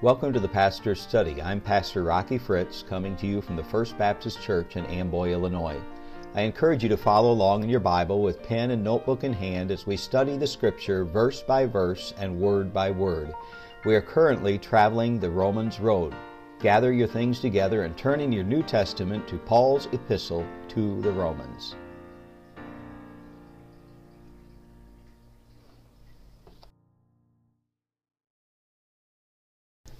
Welcome to the Pastor's Study. I'm Pastor Rocky Fritz, coming to you from the First Baptist Church in Amboy, Illinois. I encourage you to follow along in your Bible with pen and notebook in hand as we study the Scripture verse by verse and word by word. We are currently traveling the Romans Road. Gather your things together and turn in your New Testament to Paul's epistle to the Romans.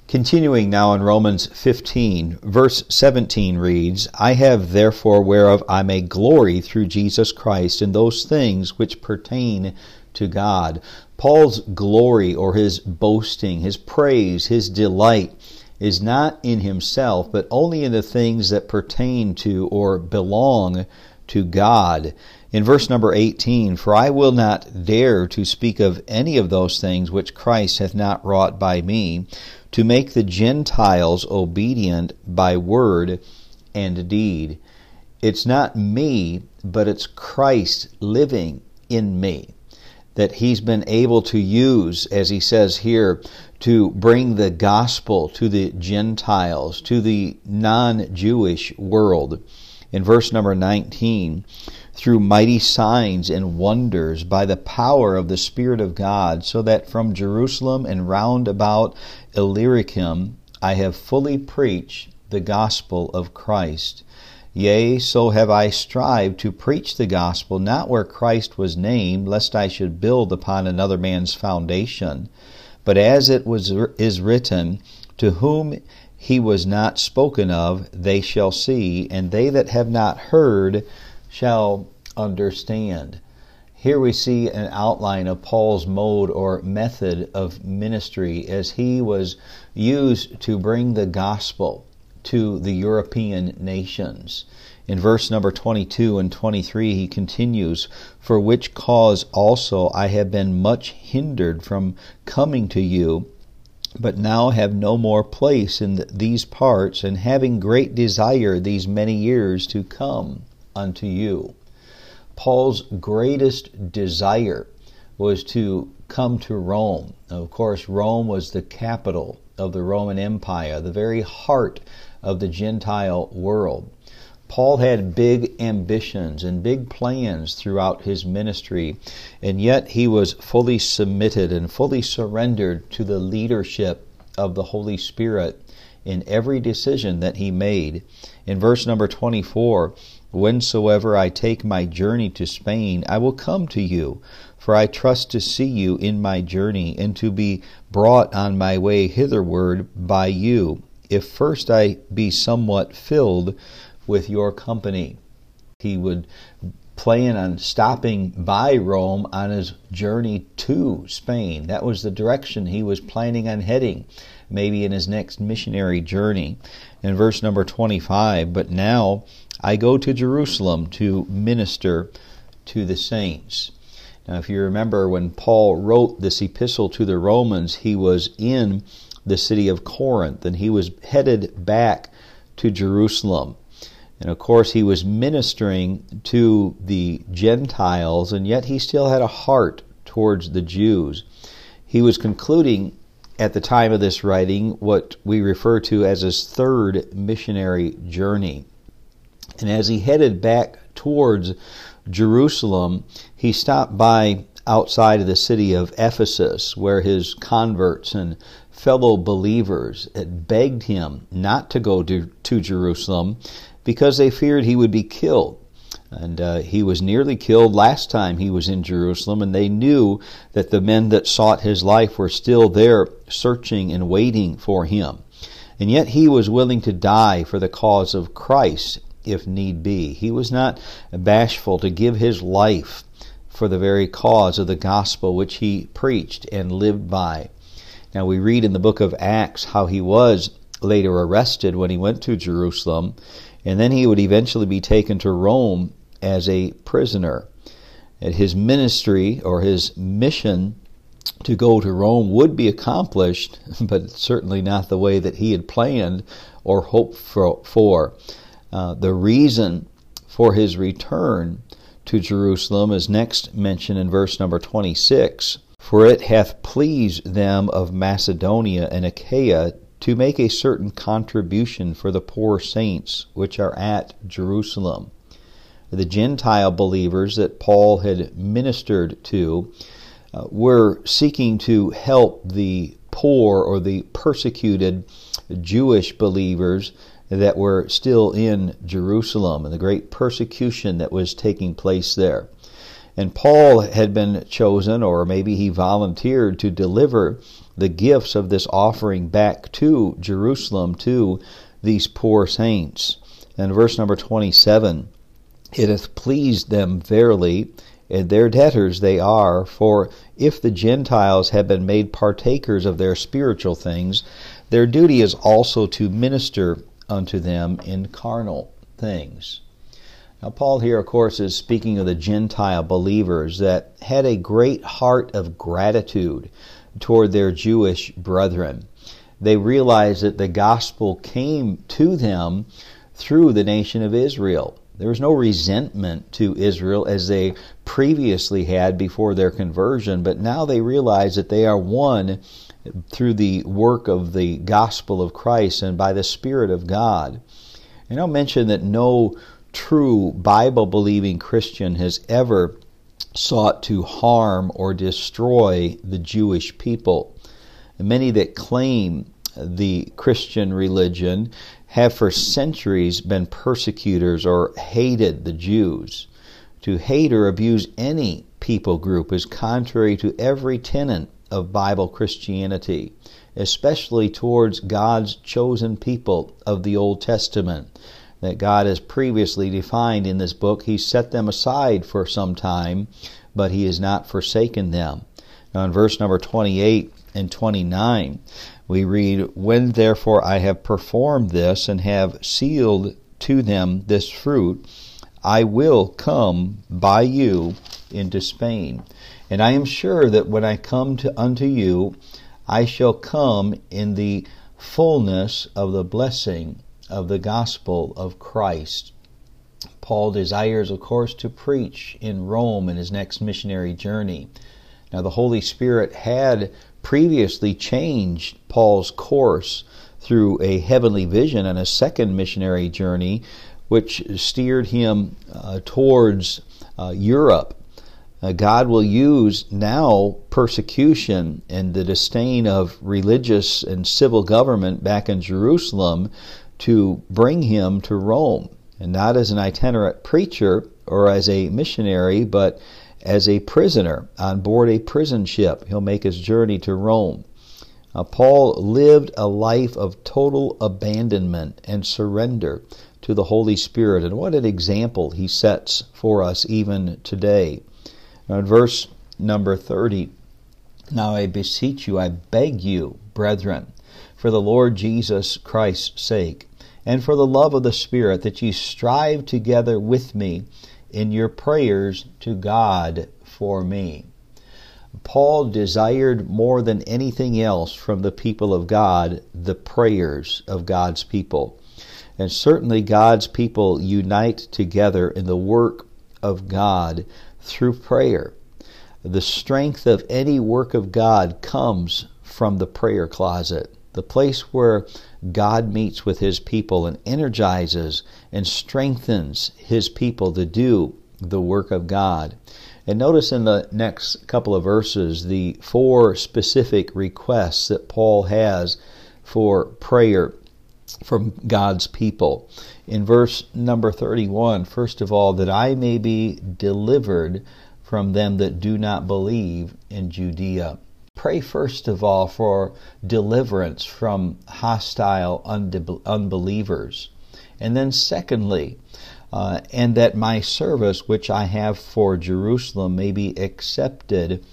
Continuing now in Romans 15, verse 17 reads, I have therefore whereof I may glory through Jesus Christ in those things which pertain to God. Paul's glory or his boasting, his praise, his delight is not in himself, but only in the things that pertain to or belong to God. In verse number 18, For I will not dare to speak of any of those things which Christ hath not wrought by me, to make the Gentiles obedient by word and deed. It's not me, but it's Christ living in me that he's been able to use, as he says here, to bring the gospel to the Gentiles, to the non Jewish world. In verse number 19, through mighty signs and wonders by the power of the Spirit of God, so that from Jerusalem and round about Illyricum I have fully preached the gospel of Christ. Yea, so have I strived to preach the gospel not where Christ was named, lest I should build upon another man's foundation, but as it was is written, to whom he was not spoken of, they shall see, and they that have not heard shall understand. Here we see an outline of Paul's mode or method of ministry as he was used to bring the gospel to the European nations. In verse number 22 and 23, he continues, For which cause also I have been much hindered from coming to you, but now have no more place in these parts, and having great desire these many years to come unto you. Paul's greatest desire was to come to Rome. Of course, Rome was the capital of the Roman Empire, the very heart of the Gentile world. Paul had big ambitions and big plans throughout his ministry, and yet he was fully submitted and fully surrendered to the leadership of the Holy Spirit in every decision that he made. In verse number 24, Whensoever I take my journey to Spain, I will come to you, for I trust to see you in my journey, and to be brought on my way hitherward by you, if first I be somewhat filled with your company. He would plan on stopping by Rome on his journey to Spain. That was the direction he was planning on heading, maybe in his next missionary journey. In verse number 25, but now I go to Jerusalem to minister to the saints. Now, if you remember when Paul wrote this epistle to the Romans, he was in the city of Corinth and he was headed back to Jerusalem. And of course, he was ministering to the Gentiles, and yet he still had a heart towards the Jews. He was concluding at the time of this writing what we refer to as his third missionary journey. And as he headed back towards Jerusalem, he stopped by outside of the city of Ephesus, where his converts and fellow believers had begged him not to go to, to Jerusalem because they feared he would be killed. And uh, he was nearly killed last time he was in Jerusalem, and they knew that the men that sought his life were still there searching and waiting for him. And yet he was willing to die for the cause of Christ if need be. He was not bashful to give his life for the very cause of the gospel which he preached and lived by. Now we read in the book of Acts how he was later arrested when he went to Jerusalem, and then he would eventually be taken to Rome as a prisoner. And his ministry or his mission to go to Rome would be accomplished, but certainly not the way that he had planned or hoped for. Uh, the reason for his return to Jerusalem is next mentioned in verse number 26. For it hath pleased them of Macedonia and Achaia to make a certain contribution for the poor saints which are at Jerusalem. The Gentile believers that Paul had ministered to uh, were seeking to help the poor or the persecuted Jewish believers that were still in Jerusalem and the great persecution that was taking place there. And Paul had been chosen, or maybe he volunteered, to deliver the gifts of this offering back to Jerusalem to these poor saints. And verse number 27 It hath pleased them verily, and their debtors they are, for if the Gentiles have been made partakers of their spiritual things, their duty is also to minister unto them in carnal things. Now, Paul here, of course, is speaking of the Gentile believers that had a great heart of gratitude toward their Jewish brethren. They realized that the gospel came to them through the nation of Israel. There was no resentment to Israel as they previously had before their conversion, but now they realize that they are one through the work of the gospel of Christ and by the Spirit of God. And I'll mention that no true Bible believing Christian has ever sought to harm or destroy the Jewish people. Many that claim the Christian religion have for centuries been persecutors or hated the Jews. To hate or abuse any people group is contrary to every tenet of Bible Christianity, especially towards God's chosen people of the Old Testament that God has previously defined in this book. He set them aside for some time, but He has not forsaken them. Now, in verse number 28 and 29, we read, When therefore I have performed this and have sealed to them this fruit, I will come by you into Spain. And I am sure that when I come to unto you, I shall come in the fullness of the blessing of the gospel of Christ. Paul desires, of course, to preach in Rome in his next missionary journey. Now, the Holy Spirit had previously changed Paul's course through a heavenly vision and a second missionary journey, which steered him uh, towards uh, Europe. Uh, God will use now persecution and the disdain of religious and civil government back in Jerusalem to bring him to Rome, and not as an itinerant preacher or as a missionary, but as a prisoner on board a prison ship. He'll make his journey to Rome. Uh, Paul lived a life of total abandonment and surrender to the Holy Spirit, and what an example he sets for us even today. Now, in verse number 30, now I beseech you, I beg you, brethren, for the Lord Jesus Christ's sake, and for the love of the Spirit, that ye strive together with me in your prayers to God for me. Paul desired more than anything else from the people of God the prayers of God's people. And certainly God's people unite together in the work of God through prayer. The strength of any work of God comes from the prayer closet the place where God meets with his people and energizes and strengthens his people to do the work of God. And notice in the next couple of verses the four specific requests that Paul has for prayer from God's people. In verse number 31, first of all, that I may be delivered from them that do not believe in Judea. Pray first of all for deliverance from hostile unbelievers. And then, secondly, uh, and that my service which I have for Jerusalem may be accepted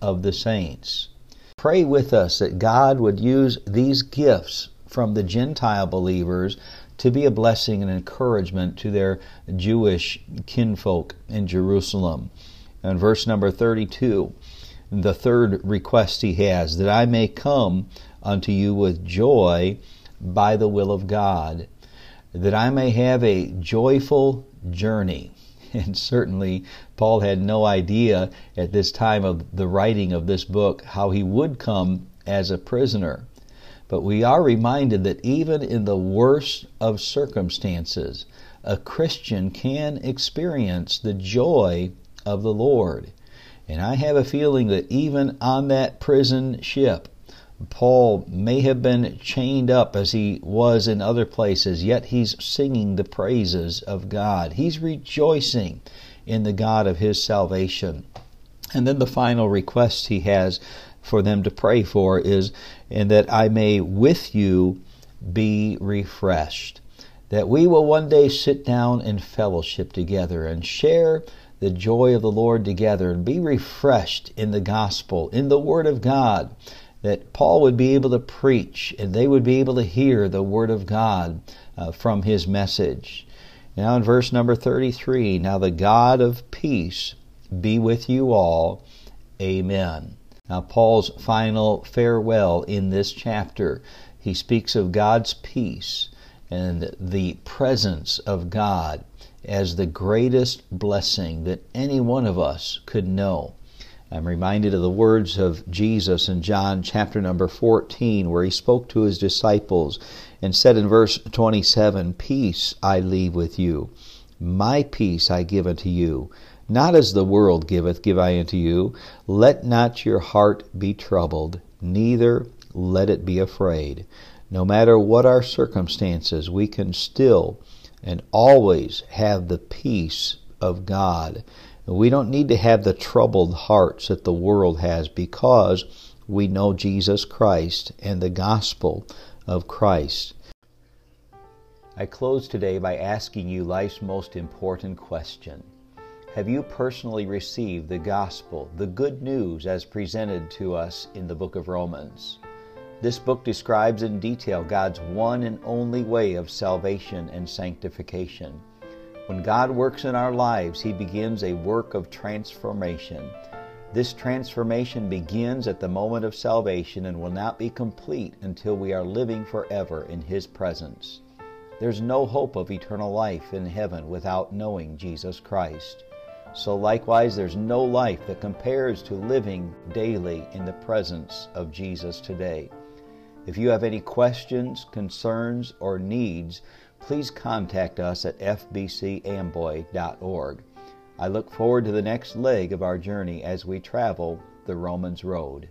of the saints. Pray with us that God would use these gifts from the Gentile believers to be a blessing and encouragement to their Jewish kinfolk in Jerusalem. And verse number 32 the third request he has that I may come unto you with joy by the will of God, that I may have a joyful journey. And certainly, Paul had no idea at this time of the writing of this book how he would come as a prisoner. But we are reminded that even in the worst of circumstances, a Christian can experience the joy of the Lord. And I have a feeling that even on that prison ship, Paul may have been chained up as he was in other places, yet he's singing the praises of God. He's rejoicing in the God of his salvation. And then the final request he has for them to pray for is, and that I may with you be refreshed. That we will one day sit down in fellowship together and share the joy of the Lord together and be refreshed in the gospel, in the Word of God. That Paul would be able to preach and they would be able to hear the Word of God uh, from his message. Now, in verse number 33, now the God of peace be with you all. Amen. Now, Paul's final farewell in this chapter, he speaks of God's peace and the presence of God as the greatest blessing that any one of us could know. I'm reminded of the words of Jesus in John chapter number 14, where he spoke to his disciples and said in verse 27 Peace I leave with you, my peace I give unto you. Not as the world giveth, give I unto you. Let not your heart be troubled, neither let it be afraid. No matter what our circumstances, we can still and always have the peace of God. We don't need to have the troubled hearts that the world has because we know Jesus Christ and the gospel of Christ. I close today by asking you life's most important question. Have you personally received the gospel, the good news as presented to us in the book of Romans? This book describes in detail God's one and only way of salvation and sanctification. When God works in our lives, He begins a work of transformation. This transformation begins at the moment of salvation and will not be complete until we are living forever in His presence. There's no hope of eternal life in heaven without knowing Jesus Christ. So likewise, there's no life that compares to living daily in the presence of Jesus today. If you have any questions, concerns, or needs, please contact us at fbcamboy.org. I look forward to the next leg of our journey as we travel the Romans Road.